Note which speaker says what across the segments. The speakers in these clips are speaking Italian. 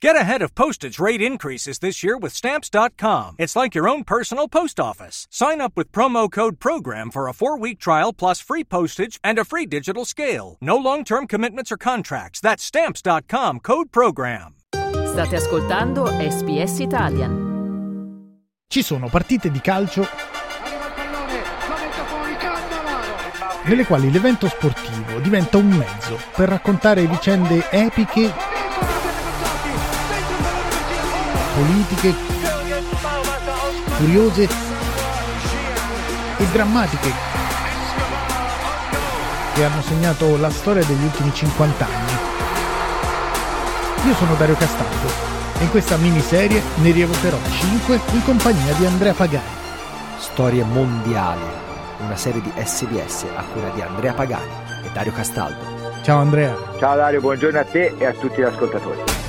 Speaker 1: Get ahead of postage rate increases this year with Stamps.com. It's like your own personal post office. Sign up with promo code PROGRAM for a four week trial plus free postage and a free digital scale. No long term commitments or contracts. That's Stamps.com code PROGRAM.
Speaker 2: State ascoltando SBS Italian.
Speaker 3: Ci sono partite di calcio nelle quali l'evento sportivo diventa un mezzo per raccontare vicende epiche politiche curiose e drammatiche che hanno segnato la storia degli ultimi 50 anni. Io sono Dario Castaldo e in questa miniserie ne rievocherò 5 in compagnia di Andrea Pagani.
Speaker 4: Storie mondiali, una serie di SBS a cura di Andrea Pagani e Dario Castaldo.
Speaker 3: Ciao Andrea.
Speaker 5: Ciao Dario, buongiorno a te e a tutti gli ascoltatori.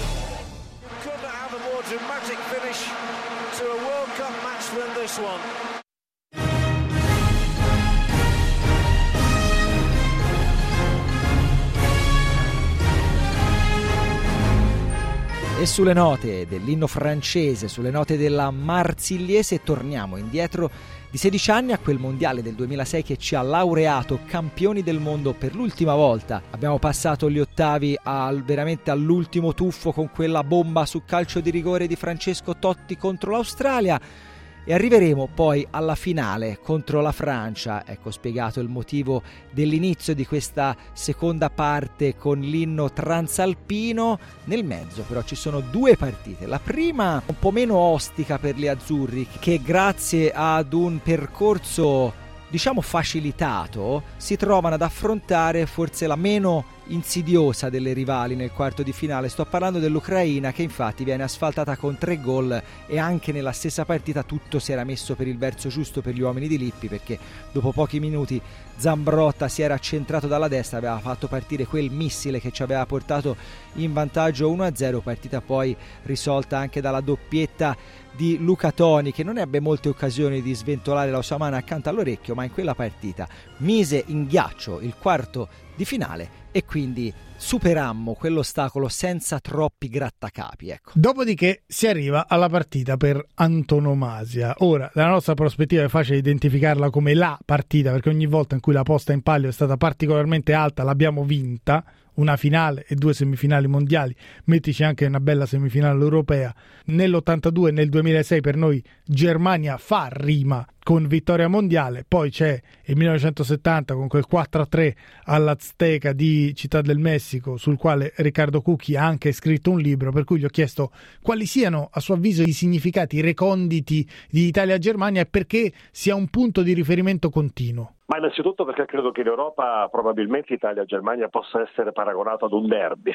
Speaker 4: E sulle note dell'inno francese, sulle note della Marsigliese, torniamo indietro di 16 anni a quel mondiale del 2006 che ci ha laureato campioni del mondo per l'ultima volta. Abbiamo passato gli ottavi al, veramente all'ultimo tuffo con quella bomba su calcio di rigore di Francesco Totti contro l'Australia e arriveremo poi alla finale contro la Francia. Ecco spiegato il motivo dell'inizio di questa seconda parte con l'inno transalpino. Nel mezzo però ci sono due partite. La prima un po' meno ostica per gli azzurri che grazie ad un percorso diciamo facilitato si trovano ad affrontare forse la meno insidiosa delle rivali nel quarto di finale. Sto parlando dell'Ucraina che infatti viene asfaltata con tre gol e anche nella stessa partita tutto si era messo per il verso giusto per gli uomini di Lippi perché dopo pochi minuti Zambrotta si era centrato dalla destra, aveva fatto partire quel missile che ci aveva portato in vantaggio 1-0, partita poi risolta anche dalla doppietta di Luca Toni che non ebbe molte occasioni di sventolare la sua mano accanto all'orecchio, ma in quella partita mise in ghiaccio il quarto di finale e quindi superammo quell'ostacolo senza troppi grattacapi. Ecco.
Speaker 3: Dopodiché si arriva alla partita per antonomasia. Ora, dalla nostra prospettiva è facile identificarla come la partita perché ogni volta in cui la posta in palio è stata particolarmente alta l'abbiamo vinta una finale e due semifinali mondiali, mettici anche una bella semifinale europea. Nell'82 e nel 2006 per noi Germania fa rima con vittoria mondiale, poi c'è il 1970 con quel 4-3 all'Azteca di Città del Messico sul quale Riccardo Cucchi ha anche scritto un libro per cui gli ho chiesto quali siano a suo avviso i significati reconditi di Italia-Germania e perché sia un punto di riferimento continuo.
Speaker 6: Ma innanzitutto perché credo che in Europa probabilmente Italia-Germania possa essere paragonato ad un derby.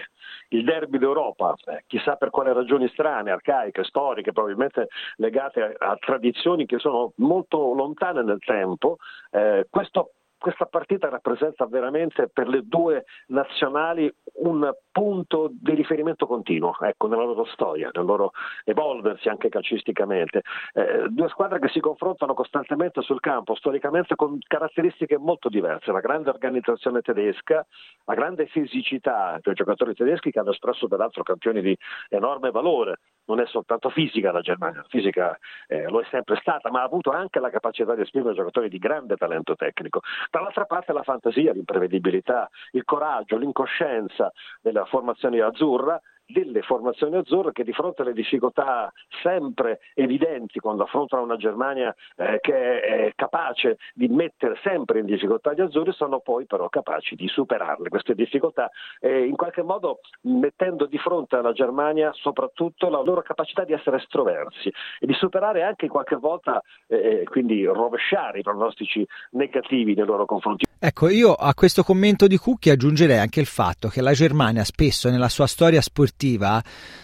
Speaker 6: Il derby d'Europa, eh, chissà per quale ragioni strane, arcaiche, storiche, probabilmente legate a, a tradizioni che sono molto lontane nel tempo, eh, questo questa partita rappresenta veramente per le due nazionali un punto di riferimento continuo ecco, nella loro storia, nel loro evolversi anche calcisticamente. Eh, due squadre che si confrontano costantemente sul campo, storicamente con caratteristiche molto diverse, la grande organizzazione tedesca, la grande fisicità dei giocatori tedeschi che hanno espresso peraltro campioni di enorme valore, non è soltanto fisica la Germania, la fisica eh, lo è sempre stata, ma ha avuto anche la capacità di esprimere giocatori di grande talento tecnico. Dall'altra parte la fantasia, l'imprevedibilità, il coraggio, l'incoscienza della formazione azzurra delle formazioni azzurre che di fronte alle difficoltà sempre evidenti quando affrontano una Germania eh, che è capace di mettere sempre in difficoltà gli azzurri sono poi però capaci di superarle queste difficoltà eh, in qualche modo mettendo di fronte alla Germania soprattutto la loro capacità di essere estroversi e di superare anche qualche volta eh, quindi rovesciare i pronostici negativi nei loro confronti.
Speaker 4: Ecco, io a questo commento di Cucchi aggiungerei anche il fatto che la Germania spesso nella sua storia sportiva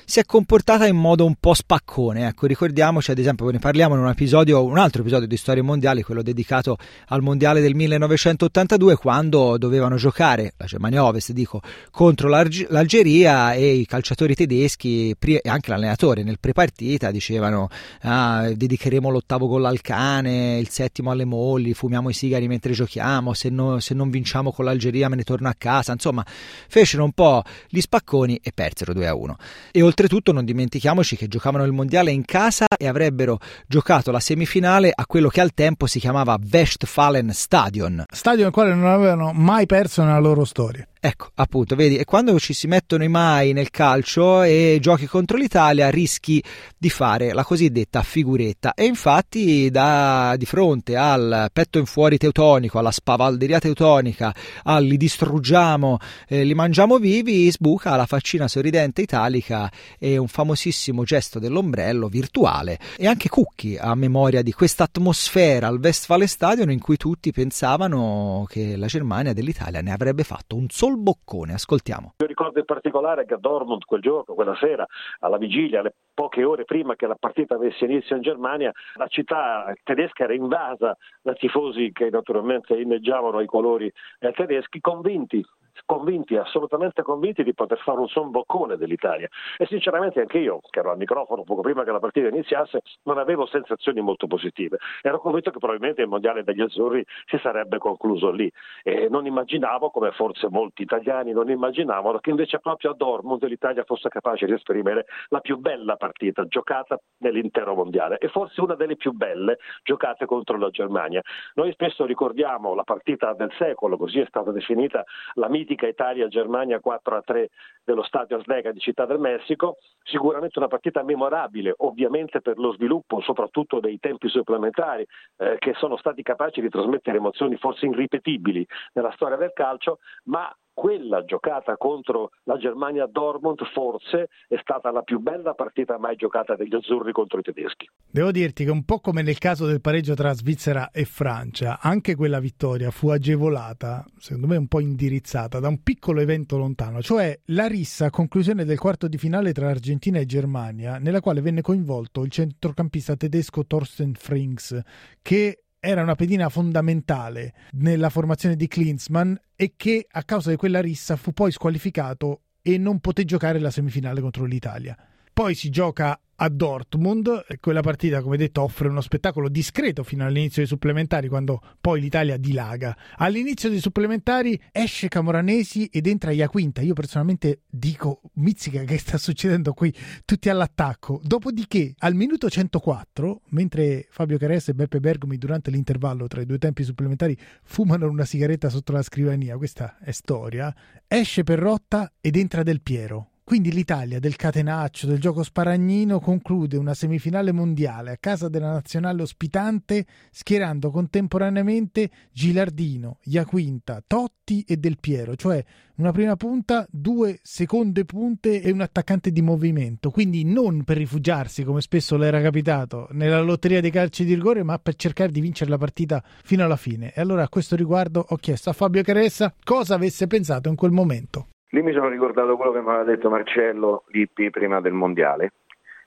Speaker 4: si è comportata in modo un po' spaccone. Ecco, ricordiamoci ad esempio, ne parliamo in un episodio, un altro episodio di Storie Mondiali, quello dedicato al Mondiale del 1982, quando dovevano giocare, la Germania Ovest dico, contro l'Algeria e i calciatori tedeschi e anche l'allenatore nel prepartita dicevano ah, dedicheremo l'ottavo gol al cane, il settimo alle molli, fumiamo i sigari mentre giochiamo, se non se non vinciamo con l'Algeria me ne torno a casa, insomma fecero un po' gli spacconi e persero 2 a 1. E oltretutto non dimentichiamoci che giocavano il mondiale in casa e avrebbero giocato la semifinale a quello che al tempo si chiamava Westfalen Stadion.
Speaker 3: Stadio nel quale non avevano mai perso nella loro storia.
Speaker 4: Ecco, appunto, vedi, e quando ci si mettono i mai nel calcio e giochi contro l'Italia rischi di fare la cosiddetta figuretta. E infatti da, di fronte al petto in fuori teutonico, alla spavalderia teutonica, al li distruggiamo, eh, li mangiamo vivi, sbuca la faccina sorridente italica e un famosissimo gesto dell'ombrello virtuale. E anche Cucchi a memoria di questa atmosfera al Westfalenstadion in cui tutti pensavano che la Germania dell'Italia ne avrebbe fatto un solo col boccone. Ascoltiamo.
Speaker 6: Io ricordo in particolare che a Dortmund quel giorno, quella sera, alla vigilia, alle poche ore prima che la partita avesse inizio in Germania, la città tedesca era invasa da tifosi che naturalmente inneggiavano i colori tedeschi, convinti convinti, assolutamente convinti di poter fare un son boccone dell'Italia. E sinceramente anche io, che ero al microfono poco prima che la partita iniziasse, non avevo sensazioni molto positive. Ero convinto che probabilmente il mondiale degli azzurri si sarebbe concluso lì. E non immaginavo, come forse molti italiani non immaginavano, che invece proprio a Dortmund l'Italia fosse capace di esprimere la più bella partita giocata nell'intero mondiale e forse una delle più belle giocate contro la Germania. Noi spesso ricordiamo la partita del secolo, così è stata definita la mitica Italia-Germania 4-3 dello stadio Azteca di Città del Messico, sicuramente una partita memorabile, ovviamente per lo sviluppo soprattutto dei tempi supplementari eh, che sono stati capaci di trasmettere emozioni forse irripetibili nella storia del calcio, ma quella giocata contro la Germania Dortmund forse è stata la più bella partita mai giocata degli azzurri contro i tedeschi.
Speaker 3: Devo dirti che un po' come nel caso del pareggio tra Svizzera e Francia, anche quella vittoria fu agevolata, secondo me un po' indirizzata, da un piccolo evento lontano, cioè la rissa a conclusione del quarto di finale tra Argentina e Germania, nella quale venne coinvolto il centrocampista tedesco Thorsten Frings, che era una pedina fondamentale nella formazione di Klinsmann e che a causa di quella rissa fu poi squalificato e non poté giocare la semifinale contro l'Italia. Poi si gioca a Dortmund. Quella partita, come detto, offre uno spettacolo discreto fino all'inizio dei supplementari, quando poi l'Italia dilaga. All'inizio dei supplementari esce Camoranesi ed entra Iaquinta. Io personalmente dico, mizzica, che sta succedendo qui? Tutti all'attacco. Dopodiché, al minuto 104, mentre Fabio Cares e Beppe Bergomi durante l'intervallo tra i due tempi supplementari fumano una sigaretta sotto la scrivania, questa è storia, esce Perrotta ed entra Del Piero quindi l'Italia del catenaccio, del gioco sparagnino, conclude una semifinale mondiale a casa della nazionale ospitante schierando contemporaneamente Gilardino, Iaquinta, Totti e Del Piero, cioè una prima punta, due seconde punte e un attaccante di movimento. Quindi non per rifugiarsi, come spesso le era capitato, nella lotteria dei calci di rigore, ma per cercare di vincere la partita fino alla fine. E allora a questo riguardo ho chiesto a Fabio Caressa cosa avesse pensato in quel momento.
Speaker 7: Lì mi sono ricordato quello che mi aveva detto Marcello Lippi prima del mondiale.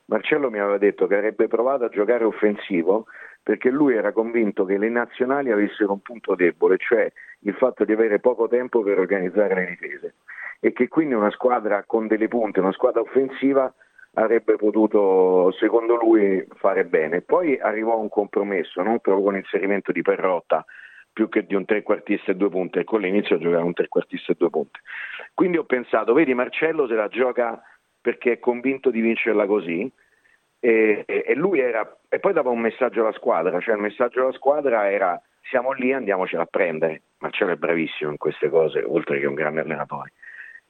Speaker 7: Marcello mi aveva detto che avrebbe provato a giocare offensivo perché lui era convinto che le nazionali avessero un punto debole, cioè il fatto di avere poco tempo per organizzare le difese e che quindi una squadra con delle punte, una squadra offensiva avrebbe potuto, secondo lui, fare bene. Poi arrivò a un compromesso, non proprio con l'inserimento di Perrotta, più che di un trequartista e due punte, e con l'inizio a giocare un trequartista e due punte. Quindi ho pensato, vedi Marcello se la gioca perché è convinto di vincerla così, e, e, lui era, e poi dava un messaggio alla squadra, cioè il messaggio alla squadra era siamo lì, andiamocela a prendere. Marcello è bravissimo in queste cose, oltre che un grande allenatore.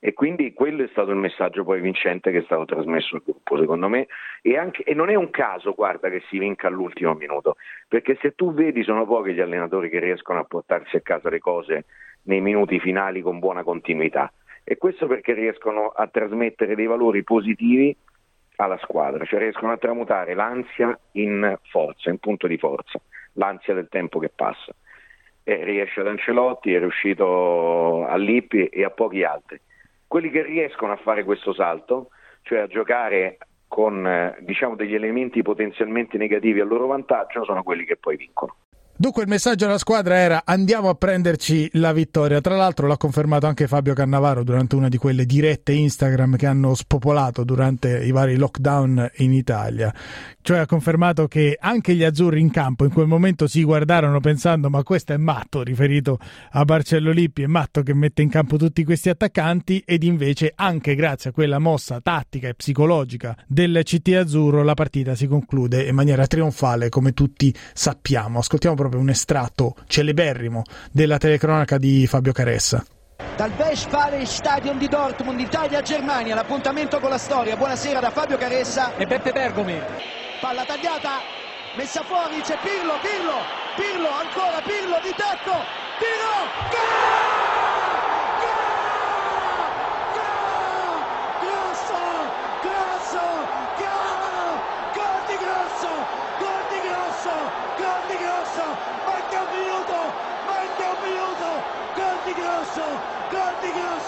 Speaker 7: E quindi quello è stato il messaggio poi vincente che è stato trasmesso al gruppo, secondo me. E, anche, e non è un caso, guarda, che si vinca all'ultimo minuto, perché se tu vedi sono pochi gli allenatori che riescono a portarsi a casa le cose nei minuti finali con buona continuità. E questo perché riescono a trasmettere dei valori positivi alla squadra, cioè riescono a tramutare l'ansia in forza, in punto di forza, l'ansia del tempo che passa. E riesce ad Ancelotti, è riuscito a Lippi e a pochi altri quelli che riescono a fare questo salto, cioè a giocare con eh, diciamo, degli elementi potenzialmente negativi a loro vantaggio, sono quelli che poi vincono.
Speaker 3: Dunque il messaggio alla squadra era andiamo a prenderci la vittoria. Tra l'altro l'ha confermato anche Fabio Cannavaro durante una di quelle dirette Instagram che hanno spopolato durante i vari lockdown in Italia. Cioè ha confermato che anche gli azzurri in campo in quel momento si guardarono pensando ma questo è matto, riferito a Barcello Lippi, è matto che mette in campo tutti questi attaccanti ed invece anche grazie a quella mossa tattica e psicologica del CT azzurro la partita si conclude in maniera trionfale come tutti sappiamo. Ascoltiamo proprio un estratto celeberrimo della telecronaca di Fabio Caressa.
Speaker 8: Dal Westfalen Stadion di Dortmund, Italia-Germania, l'appuntamento con la storia. Buonasera da Fabio Caressa
Speaker 9: e Beppe Bergomi.
Speaker 8: Palla tagliata, messa fuori, c'è Pirlo, Pirlo, Pirlo, ancora Pirlo di tacco, tiro, gol!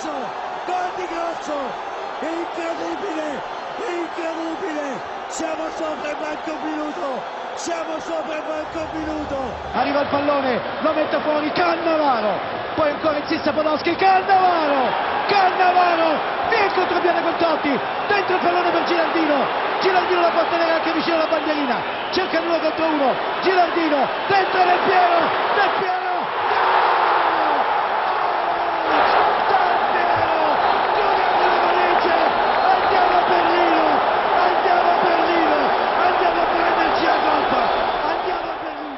Speaker 8: Grosso, gol di Grosso, incredibile, incredibile, siamo sopra il banco minuto, siamo sopra il banco minuto. Arriva il pallone, lo mette fuori Cannavaro, poi ancora insiste Podolski, Cannavaro, Cannavaro, il contropiede con Totti, dentro il pallone per Girardino, Girardino la può tenere anche vicino alla bandierina, cerca uno contro uno, Girardino, dentro del Piero, del Piero.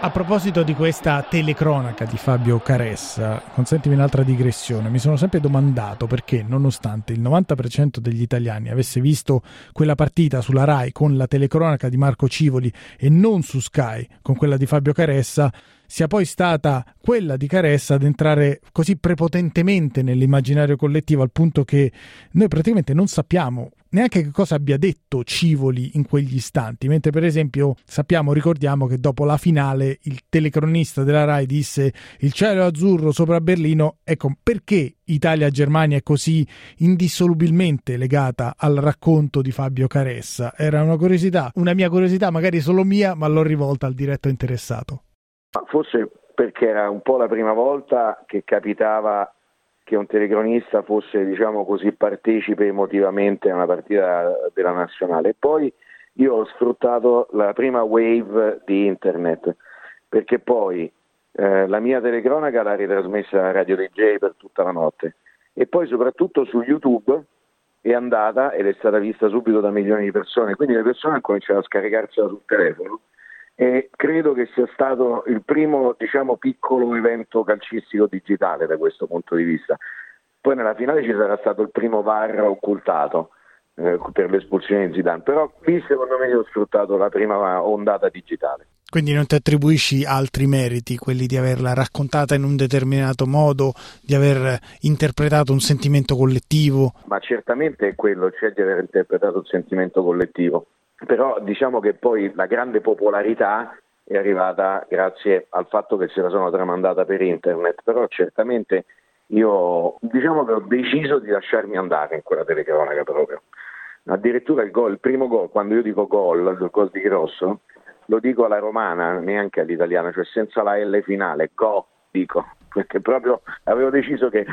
Speaker 3: A proposito di questa telecronaca di Fabio Caressa, consentimi un'altra digressione. Mi sono sempre domandato perché, nonostante il 90% degli italiani avesse visto quella partita sulla Rai con la telecronaca di Marco Civoli e non su Sky con quella di Fabio Caressa, sia poi stata quella di Caressa ad entrare così prepotentemente nell'immaginario collettivo al punto che noi praticamente non sappiamo neanche che cosa abbia detto Civoli in quegli istanti, mentre per esempio sappiamo, ricordiamo che dopo la finale il telecronista della RAI disse il cielo azzurro sopra Berlino, ecco perché Italia-Germania è così indissolubilmente legata al racconto di Fabio Caressa. Era una curiosità, una mia curiosità, magari solo mia, ma l'ho rivolta al diretto interessato.
Speaker 7: Forse perché era un po' la prima volta che capitava che un telecronista fosse diciamo così, partecipe emotivamente a una partita della nazionale. Poi io ho sfruttato la prima wave di internet, perché poi eh, la mia telecronaca l'ha ritrasmessa Radio DJ per tutta la notte e poi soprattutto su YouTube è andata ed è stata vista subito da milioni di persone, quindi le persone hanno cominciato a scaricarsela sul telefono e credo che sia stato il primo diciamo, piccolo evento calcistico digitale da questo punto di vista. Poi nella finale ci sarà stato il primo VAR occultato eh, per l'espulsione di Zidane, però qui secondo me ho sfruttato la prima ondata digitale.
Speaker 3: Quindi non ti attribuisci altri meriti, quelli di averla raccontata in un determinato modo, di aver interpretato un sentimento collettivo?
Speaker 7: Ma certamente è quello, cioè di aver interpretato un sentimento collettivo però diciamo che poi la grande popolarità è arrivata grazie al fatto che se la sono tramandata per internet, però certamente io diciamo che ho deciso di lasciarmi andare in quella telecronaca proprio. Addirittura il, gol, il primo gol, quando io dico gol, il gol di Grosso, lo dico alla romana, neanche all'italiana, cioè senza la L finale, go, dico, perché proprio avevo deciso che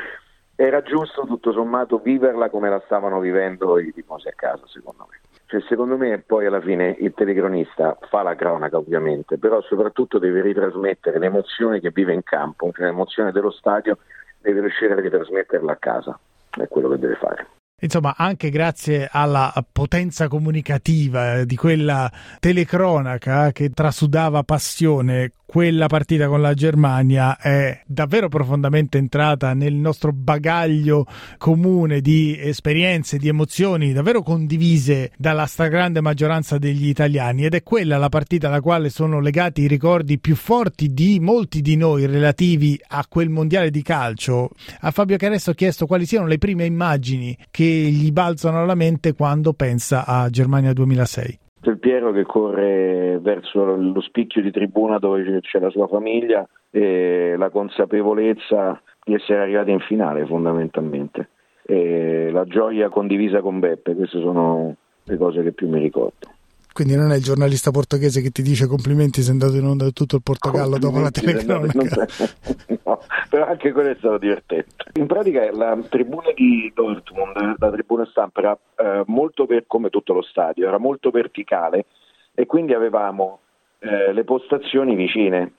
Speaker 7: era giusto tutto sommato viverla come la stavano vivendo i tifosi a casa, secondo me. Cioè, secondo me poi alla fine il telecronista fa la cronaca ovviamente, però soprattutto deve ritrasmettere le emozioni che vive in campo, cioè l'emozione dello stadio deve riuscire a ritrasmetterla a casa, è quello che deve fare.
Speaker 3: Insomma, anche grazie alla potenza comunicativa di quella telecronaca che trasudava passione, quella partita con la Germania è davvero profondamente entrata nel nostro bagaglio comune di esperienze, di emozioni davvero condivise dalla stragrande maggioranza degli italiani ed è quella la partita alla quale sono legati i ricordi più forti di molti di noi relativi a quel mondiale di calcio. A Fabio Caresso ho chiesto quali siano le prime immagini che gli balzano alla mente quando pensa a Germania 2006
Speaker 7: il Piero che corre verso lo spicchio di tribuna dove c'è la sua famiglia e la consapevolezza di essere arrivati in finale fondamentalmente e la gioia condivisa con Beppe, queste sono le cose che più mi ricordo.
Speaker 3: Quindi non è il giornalista portoghese che ti dice complimenti, sei andato in onda tutto il Portogallo dopo la telecronaca.
Speaker 7: no, però anche quello è stato divertente. In pratica la tribuna di Dortmund, la tribuna stampa era eh, molto per, come tutto lo stadio, era molto verticale e quindi avevamo eh, le postazioni vicine.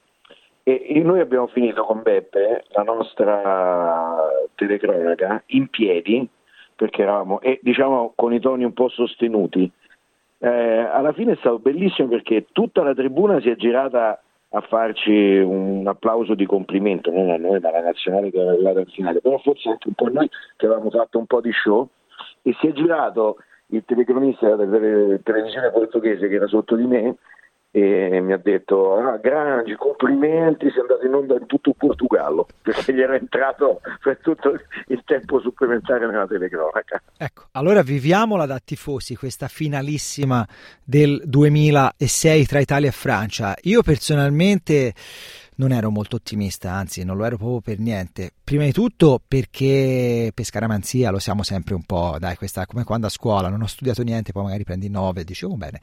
Speaker 7: E noi abbiamo finito con Beppe la nostra telecronaca in piedi perché eravamo e diciamo con i toni un po' sostenuti eh, alla fine è stato bellissimo perché tutta la tribuna si è girata a farci un applauso di complimento, non a noi, ma alla nazionale che era arrivata al finale, però forse anche un po' noi che avevamo fatto un po' di show e si è girato il telecronista della televisione portoghese che era sotto di me e mi ha detto ah, Grangi, complimenti, sei andato in onda in tutto il Portogallo perché gli era entrato per tutto il tempo supplementare nella telecronaca.
Speaker 4: Ecco, allora viviamola da tifosi questa finalissima del 2006 tra Italia e Francia. Io personalmente non ero molto ottimista, anzi non lo ero proprio per niente. Prima di tutto perché per scaramanzia lo siamo sempre un po', dai, questa come quando a scuola non ho studiato niente, poi magari prendi 9 dicevo bene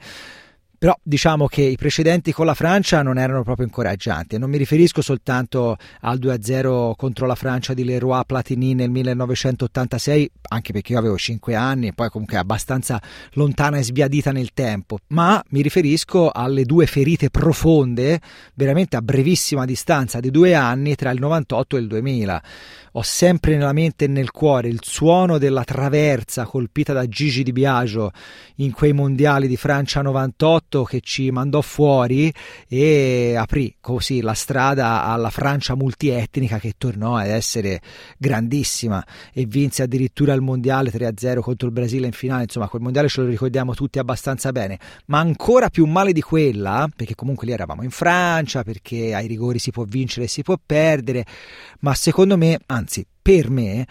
Speaker 4: però diciamo che i precedenti con la Francia non erano proprio incoraggianti non mi riferisco soltanto al 2-0 contro la Francia di Leroy Platini nel 1986, anche perché io avevo 5 anni e poi comunque abbastanza lontana e sbiadita nel tempo, ma mi riferisco alle due ferite profonde, veramente a brevissima distanza di due anni tra il 98 e il 2000 ho sempre nella mente e nel cuore il suono della traversa colpita da Gigi Di Biagio in quei mondiali di Francia 98 che ci mandò fuori e aprì così la strada alla Francia multietnica che tornò ad essere grandissima e vinse addirittura il mondiale 3-0 contro il Brasile in finale, insomma quel mondiale ce lo ricordiamo tutti abbastanza bene, ma ancora più male di quella, perché comunque lì eravamo in Francia, perché ai rigori si può vincere e si può perdere, ma secondo me, anzi per me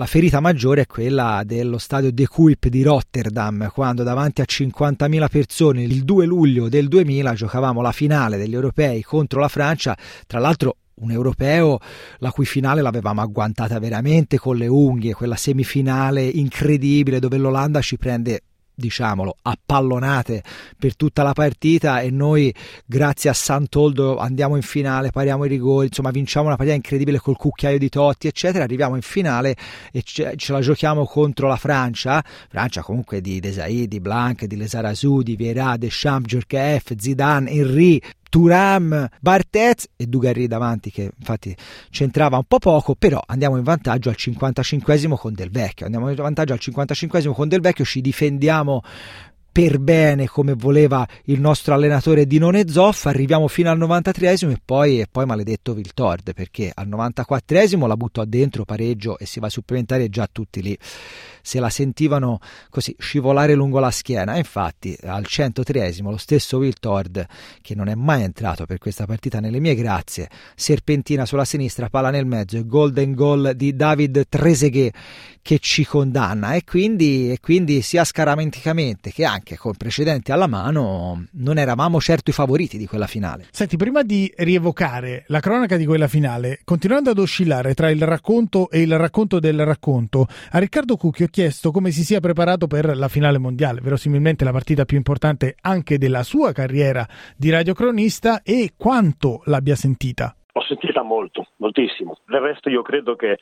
Speaker 4: la ferita maggiore è quella dello stadio De Kuip di Rotterdam, quando davanti a 50.000 persone il 2 luglio del 2000 giocavamo la finale degli europei contro la Francia, tra l'altro un europeo la cui finale l'avevamo agguantata veramente con le unghie, quella semifinale incredibile dove l'Olanda ci prende diciamolo, appallonate per tutta la partita e noi grazie a Santoldo andiamo in finale, pariamo i rigori, insomma vinciamo una partita incredibile col cucchiaio di Totti, eccetera, arriviamo in finale e ce, ce la giochiamo contro la Francia, Francia comunque di Desailly, di Blanc, di Lesarazu, di Vieira, Deschamps, Djurkaeff, Zidane, Henry, Turam, Bartez e Dugarry davanti che infatti c'entrava un po' poco, però andiamo in vantaggio al 55 con Del Vecchio, andiamo in vantaggio al 55 con Del Vecchio, ci difendiamo per bene come voleva il nostro allenatore Dinone Zoff, arriviamo fino al 93esimo e poi, e poi maledetto Viltord perché al 94esimo la buttò dentro pareggio e si va a supplementare già tutti lì. Se la sentivano così scivolare lungo la schiena. E infatti al 103esimo lo stesso Will Tord, che non è mai entrato per questa partita nelle mie grazie, serpentina sulla sinistra, palla nel mezzo e golden goal di David Trezeguet che ci condanna. E quindi, e quindi sia scaramenticamente che anche con precedenti alla mano non eravamo certo i favoriti di quella finale.
Speaker 3: Senti, prima di rievocare la cronaca di quella finale, continuando ad oscillare tra il racconto e il racconto del racconto, a Riccardo Cucchio chiesto come si sia preparato per la finale mondiale, verosimilmente la partita più importante anche della sua carriera di radiocronista e quanto l'abbia sentita.
Speaker 6: L'ho sentita molto, moltissimo. Del resto io credo che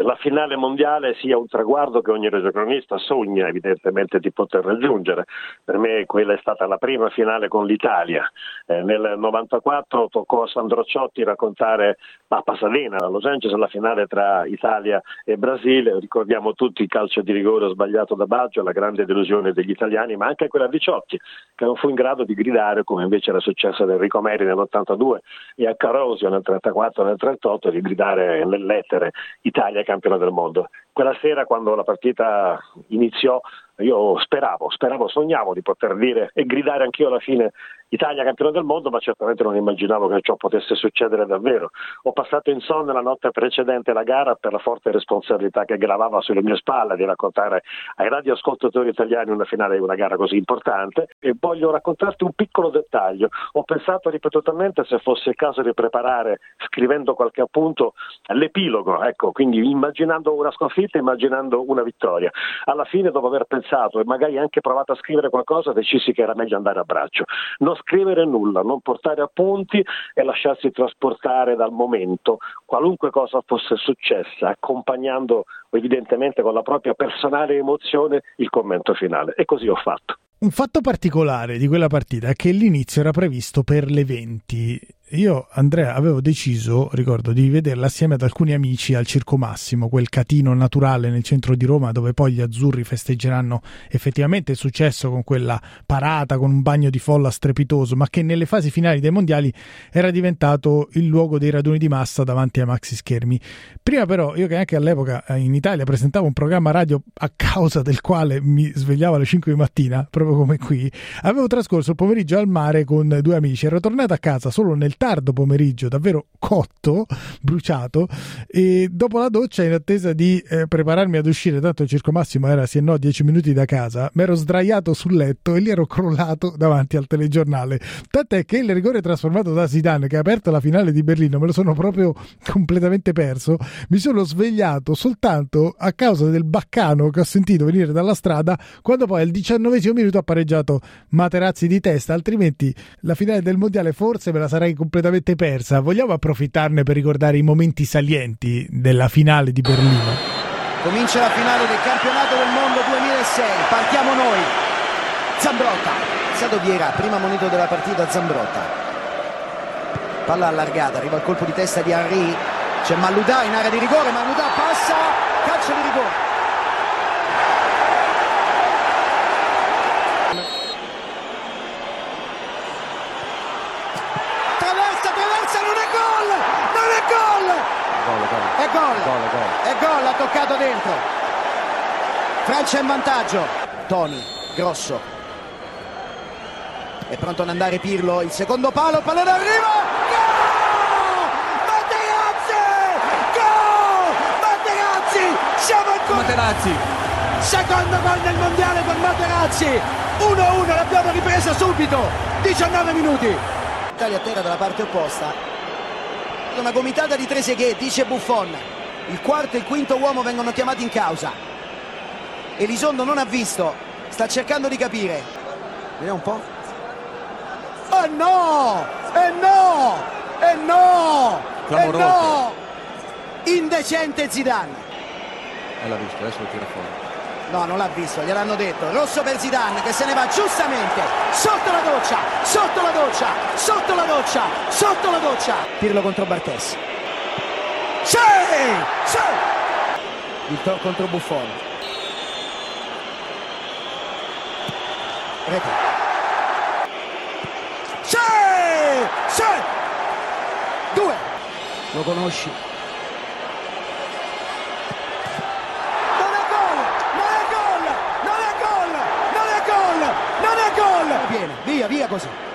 Speaker 6: la finale mondiale sia un traguardo che ogni radiocronista sogna evidentemente di poter raggiungere. Per me quella è stata la prima finale con l'Italia. Eh, nel 94 toccò a Sandro Ciotti raccontare a Pasadena, a Los Angeles, la finale tra Italia e Brasile. Ricordiamo tutti il calcio di rigore sbagliato da Baggio, la grande delusione degli italiani, ma anche quella di Ciotti, che non fu in grado di gridare come invece era successo ad Enrico Meri nell'82 e a Carosio nel 34 e nel 38 di gridare nelle lettere Italia campione del mondo. Quella sera quando la partita iniziò io speravo, speravo, sognavo di poter dire e gridare anch'io alla fine Italia campione del mondo, ma certamente non immaginavo che ciò potesse succedere davvero. Ho passato in sonno la notte precedente la gara per la forte responsabilità che gravava sulle mie spalle di raccontare ai radioascoltatori italiani una finale di una gara così importante e voglio raccontarti un piccolo dettaglio. Ho pensato ripetutamente se fosse il caso di preparare, scrivendo qualche appunto, l'epilogo, ecco, quindi immaginando una sconfitta immaginando una vittoria. Alla fine, dopo aver pensato e magari anche provato a scrivere qualcosa, decisi che era meglio andare a braccio. Non scrivere nulla, non portare appunti e lasciarsi trasportare dal momento, qualunque cosa fosse successa, accompagnando evidentemente con la propria personale emozione il commento finale. E così ho fatto.
Speaker 3: Un fatto particolare di quella partita è che l'inizio era previsto per le 20 io, Andrea, avevo deciso, ricordo, di vederla assieme ad alcuni amici al Circo Massimo, quel catino naturale nel centro di Roma dove poi gli azzurri festeggeranno effettivamente il successo con quella parata, con un bagno di folla strepitoso, ma che nelle fasi finali dei mondiali era diventato il luogo dei raduni di massa davanti ai maxi schermi. Prima però, io che anche all'epoca eh, in Italia presentavo un programma radio a causa del quale mi svegliavo alle 5 di mattina, proprio come qui, avevo trascorso il pomeriggio al mare con due amici, ero tornato a casa solo nel tardo pomeriggio, davvero cotto, bruciato, e dopo la doccia, in attesa di eh, prepararmi ad uscire, tanto il circo massimo era sì e no 10 minuti da casa, mi ero sdraiato sul letto e lì ero crollato davanti al telegiornale. Tant'è che il rigore trasformato da Zidane, che ha aperto la finale di Berlino, me lo sono proprio completamente perso. Mi sono svegliato soltanto a causa del baccano che ho sentito venire dalla strada quando poi al diciannovesimo minuto ha pareggiato Materazzi di testa, altrimenti la finale del mondiale forse me la sarei completamente persa. Vogliamo approfittarne per ricordare i momenti salienti della finale di Berlino?
Speaker 9: Comincia la finale del campionato del mondo 2006. Partiamo noi. Zambrotta. Sadoviera, prima monito della partita Zambrotta. Palla allargata, arriva il colpo di testa di Henry. C'è Malluda in area di rigore, Malluda passa, calcio di rigore. È gol. gol, gol. È gol, ha toccato dentro. Francia in vantaggio. Toni, grosso. È pronto ad andare Pirlo, il secondo palo, pallone arriva. Gol! Materazzi! Gol! Materazzi! Siamo ancora
Speaker 10: Materazzi.
Speaker 9: Secondo gol del mondiale per Materazzi. 1-1, l'abbiamo ripresa subito. 19 minuti. Italia a terra dalla parte opposta una gomitata di Trezeguet, dice Buffon. Il quarto e il quinto uomo vengono chiamati in causa. Elisondo non ha visto, sta cercando di capire. Vediamo un po'. Oh no! E no! E no! E no! Indecente Zidane.
Speaker 10: E l'ha visto, adesso lo tira fuori.
Speaker 9: No, non l'ha visto, gliel'hanno detto. Rosso per Zidane che se ne va giustamente sotto la doccia, sotto la doccia, sotto la doccia, sotto la doccia. Pirlo contro Bartes. Sì! Sì! Il toro contro Buffon. Rete. Sì! Sì! Due. Lo conosci? día, diga cosas.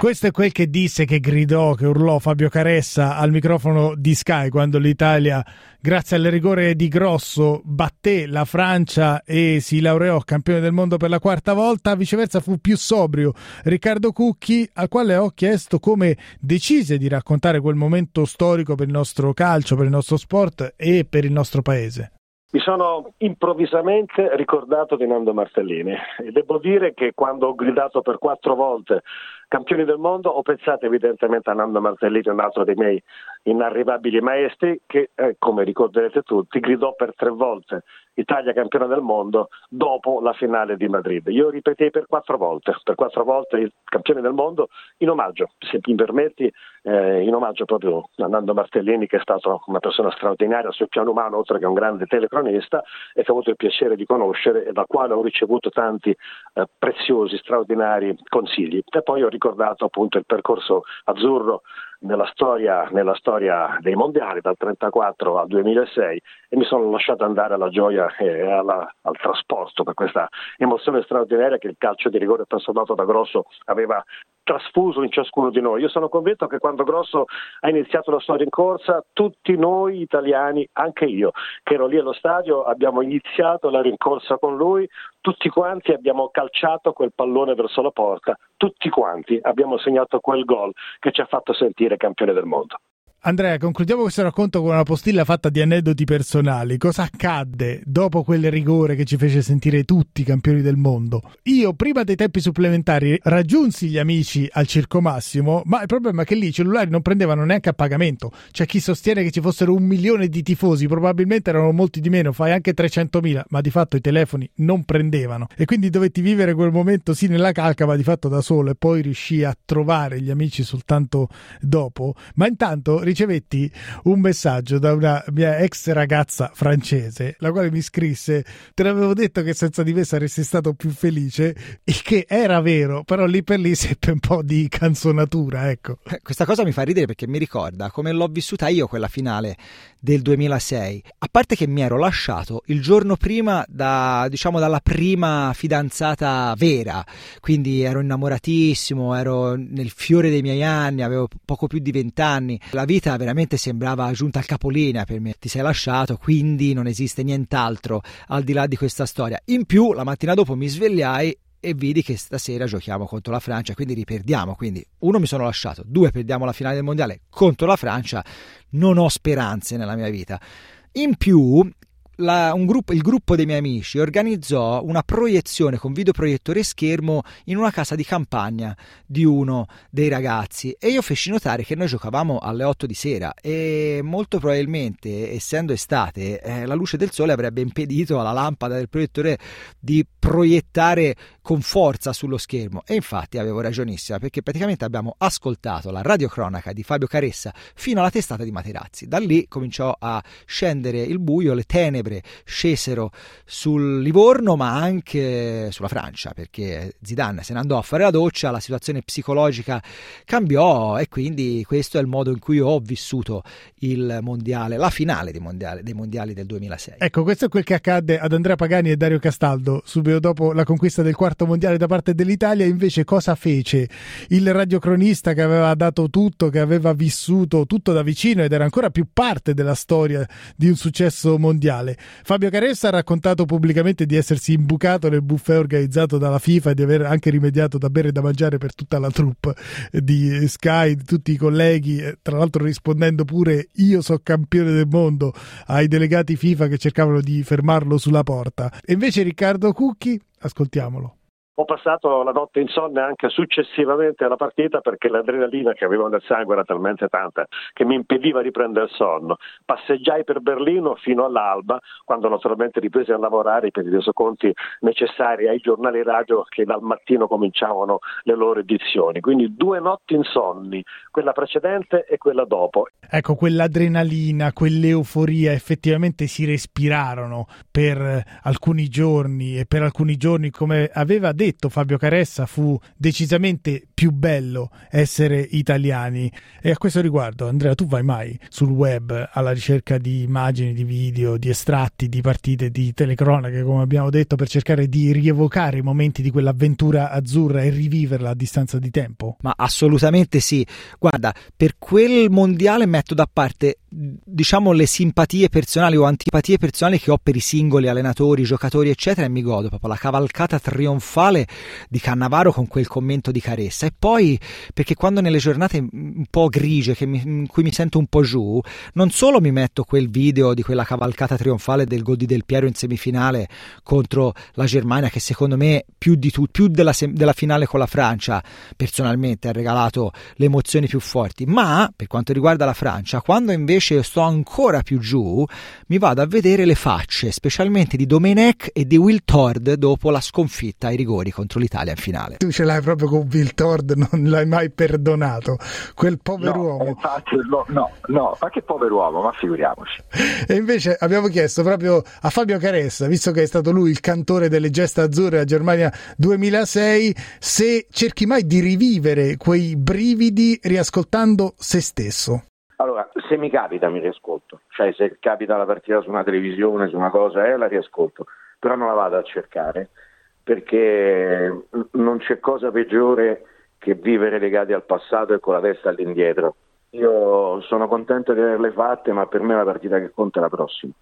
Speaker 3: Questo è quel che disse, che gridò, che urlò Fabio Caressa al microfono di Sky quando l'Italia, grazie al rigore di Grosso, batté la Francia e si laureò campione del mondo per la quarta volta. Viceversa fu più sobrio Riccardo Cucchi, al quale ho chiesto come decise di raccontare quel momento storico per il nostro calcio, per il nostro sport e per il nostro paese.
Speaker 6: Mi sono improvvisamente ricordato di Nando Martellini e devo dire che quando ho gridato per quattro volte campioni del mondo ho pensato evidentemente a Nando Martellini, un altro dei miei inarrivabili maestri che, eh, come ricorderete tutti, gridò per tre volte Italia campione del mondo dopo la finale di Madrid. Io ripetei per quattro volte, per quattro volte campione del mondo in omaggio, se mi permetti, eh, in omaggio proprio a Nando Martellini che è stato una persona straordinaria sul piano umano, oltre che un grande telecronista e che ho avuto il piacere di conoscere e dal quale ho ricevuto tanti eh, preziosi, straordinari consigli. E poi ho ricordato appunto il percorso azzurro nella storia, nella storia dei mondiali dal 1934 al 2006 e mi sono lasciato andare alla gioia e alla, al trasporto per questa emozione straordinaria che il calcio di rigore trasformato da Grosso aveva trasfuso in ciascuno di noi. Io sono convinto che quando Grosso ha iniziato la sua rincorsa, tutti noi italiani, anche io che ero lì allo stadio, abbiamo iniziato la rincorsa con lui, tutti quanti abbiamo calciato quel pallone verso la porta, tutti quanti abbiamo segnato quel gol che ci ha fatto sentire campione del mondo.
Speaker 3: Andrea, concludiamo questo racconto con una postilla fatta di aneddoti personali. Cosa accadde dopo quel rigore che ci fece sentire tutti campioni del mondo? Io, prima dei tempi supplementari, raggiunsi gli amici al Circo Massimo, ma il problema è che lì i cellulari non prendevano neanche a pagamento. C'è chi sostiene che ci fossero un milione di tifosi, probabilmente erano molti di meno, fai anche 300.000, ma di fatto i telefoni non prendevano. E quindi dovetti vivere quel momento sì nella calca, ma di fatto da solo, e poi riuscì a trovare gli amici soltanto dopo. Ma intanto ricevetti un messaggio da una mia ex ragazza francese, la quale mi scrisse: Te l'avevo detto che senza di me saresti stato più felice, il che era vero, però lì per lì seppe un po' di canzonatura, ecco.
Speaker 4: Eh, questa cosa mi fa ridere perché mi ricorda come l'ho vissuta io quella finale del 2006. A parte che mi ero lasciato il giorno prima da, diciamo, dalla prima fidanzata vera, quindi ero innamoratissimo, ero nel fiore dei miei anni, avevo poco più di vent'anni. La vita veramente sembrava giunta al capolinea per me. Ti sei lasciato, quindi non esiste nient'altro al di là di questa storia. In più, la mattina dopo mi svegliai e vidi che stasera giochiamo contro la Francia, quindi riperdiamo. Quindi, uno, mi sono lasciato, due, perdiamo la finale del mondiale contro la Francia. Non ho speranze nella mia vita. In più, la, gruppo, il gruppo dei miei amici organizzò una proiezione con videoproiettore e schermo in una casa di campagna di uno dei ragazzi. E io feci notare che noi giocavamo alle 8 di sera e molto probabilmente essendo estate eh, la luce del sole avrebbe impedito alla lampada del proiettore di proiettare con forza sullo schermo e infatti avevo ragionissima perché praticamente abbiamo ascoltato la radiocronaca di Fabio Caressa fino alla testata di Materazzi da lì cominciò a scendere il buio le tenebre scesero sul Livorno ma anche sulla Francia perché Zidane se ne andò a fare la doccia, la situazione psicologica cambiò e quindi questo è il modo in cui ho vissuto il mondiale, la finale dei mondiali, dei mondiali del 2006.
Speaker 3: Ecco, questo è quel che accadde ad Andrea Pagani e Dario Castaldo subito dopo la conquista del quarto mondiale da parte dell'Italia. Invece, cosa fece il radiocronista che aveva dato tutto, che aveva vissuto tutto da vicino ed era ancora più parte della storia di un successo mondiale? Fabio Caressa ha raccontato pubblicamente di essersi imbucato nel buffet organizzato dalla FIFA e di aver anche rimediato da bere e da mangiare per tutta la troupe di Sky, di tutti i colleghi, tra l'altro rispondendo pure io so campione del mondo ai delegati FIFA che cercavano di fermarlo sulla porta. E invece Riccardo Cucchi, ascoltiamolo.
Speaker 6: Ho passato la notte insonne anche successivamente alla partita perché l'adrenalina che avevo nel sangue era talmente tanta che mi impediva di prendere sonno. Passeggiai per Berlino fino all'alba, quando naturalmente ripresi a lavorare per i resoconti necessari ai giornali radio che dal mattino cominciavano le loro edizioni. Quindi due notti insonni, quella precedente e quella dopo.
Speaker 3: Ecco, quell'adrenalina, quell'euforia effettivamente si respirarono per alcuni giorni e per alcuni giorni, come aveva detto detto Fabio Caressa, fu decisamente più bello essere italiani. E a questo riguardo, Andrea, tu vai mai sul web alla ricerca di immagini, di video, di estratti, di partite, di telecronache, come abbiamo detto, per cercare di rievocare i momenti di quell'avventura azzurra e riviverla a distanza di tempo?
Speaker 4: Ma assolutamente sì. Guarda, per quel mondiale metto da parte diciamo le simpatie personali o antipatie personali che ho per i singoli allenatori, giocatori eccetera e mi godo proprio la cavalcata trionfale di Cannavaro con quel commento di Caressa poi perché quando nelle giornate un po' grigie mi, in cui mi sento un po' giù non solo mi metto quel video di quella cavalcata trionfale del gol di Del Piero in semifinale contro la Germania che secondo me più, di tu, più della, della finale con la Francia personalmente ha regalato le emozioni più forti ma per quanto riguarda la Francia quando invece sto ancora più giù, mi vado a vedere le facce, specialmente di Domenech e di Will Tord dopo la sconfitta ai rigori contro l'Italia in finale.
Speaker 3: Tu ce l'hai proprio con Will Tord Ford non l'hai mai perdonato, quel pover'uomo.
Speaker 5: No, infatti, no, no, no, ma che pover'uomo, ma figuriamoci.
Speaker 3: E invece abbiamo chiesto proprio a Fabio Caressa, visto che è stato lui il cantore delle gesta azzurre a Germania 2006, se cerchi mai di rivivere quei brividi riascoltando se stesso.
Speaker 7: Allora, se mi capita mi riascolto, cioè se capita la partita su una televisione, su una cosa, eh, la riascolto, però non la vado a cercare perché non c'è cosa peggiore che vivere legati al passato e con la testa all'indietro. Io sono contento di averle fatte, ma per me la partita che conta è la prossima.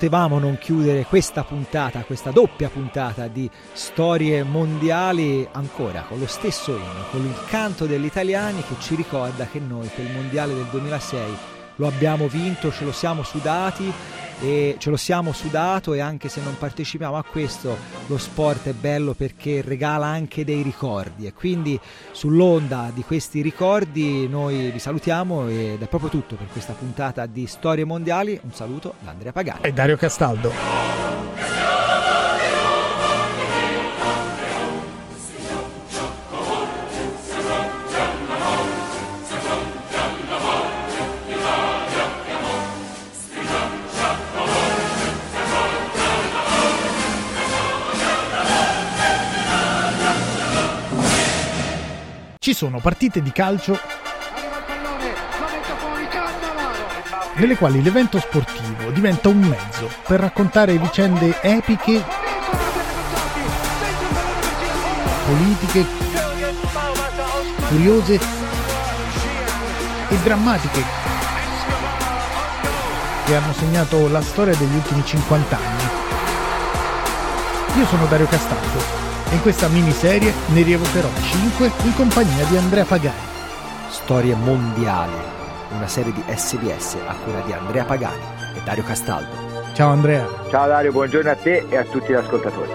Speaker 4: Potevamo non chiudere questa puntata, questa doppia puntata di storie mondiali ancora con lo stesso inno, con il canto degli italiani che ci ricorda che noi quel mondiale del 2006 lo abbiamo vinto, ce lo siamo sudati e ce lo siamo sudato e anche se non partecipiamo a questo lo sport è bello perché regala anche dei ricordi e quindi sull'onda di questi ricordi noi vi salutiamo ed è proprio tutto per questa puntata di Storie Mondiali. Un saluto da Andrea Pagani
Speaker 3: e Dario Castaldo. Sono partite di calcio nelle quali l'evento sportivo diventa un mezzo per raccontare vicende epiche, politiche, curiose e drammatiche che hanno segnato la storia degli ultimi 50 anni. Io sono Dario Castaldo in questa miniserie ne rievocherò 5 in compagnia di Andrea Pagani.
Speaker 4: Storie mondiali, una serie di SBS a cura di Andrea Pagani e Dario Castaldo.
Speaker 3: Ciao Andrea.
Speaker 5: Ciao Dario, buongiorno a te e a tutti gli ascoltatori.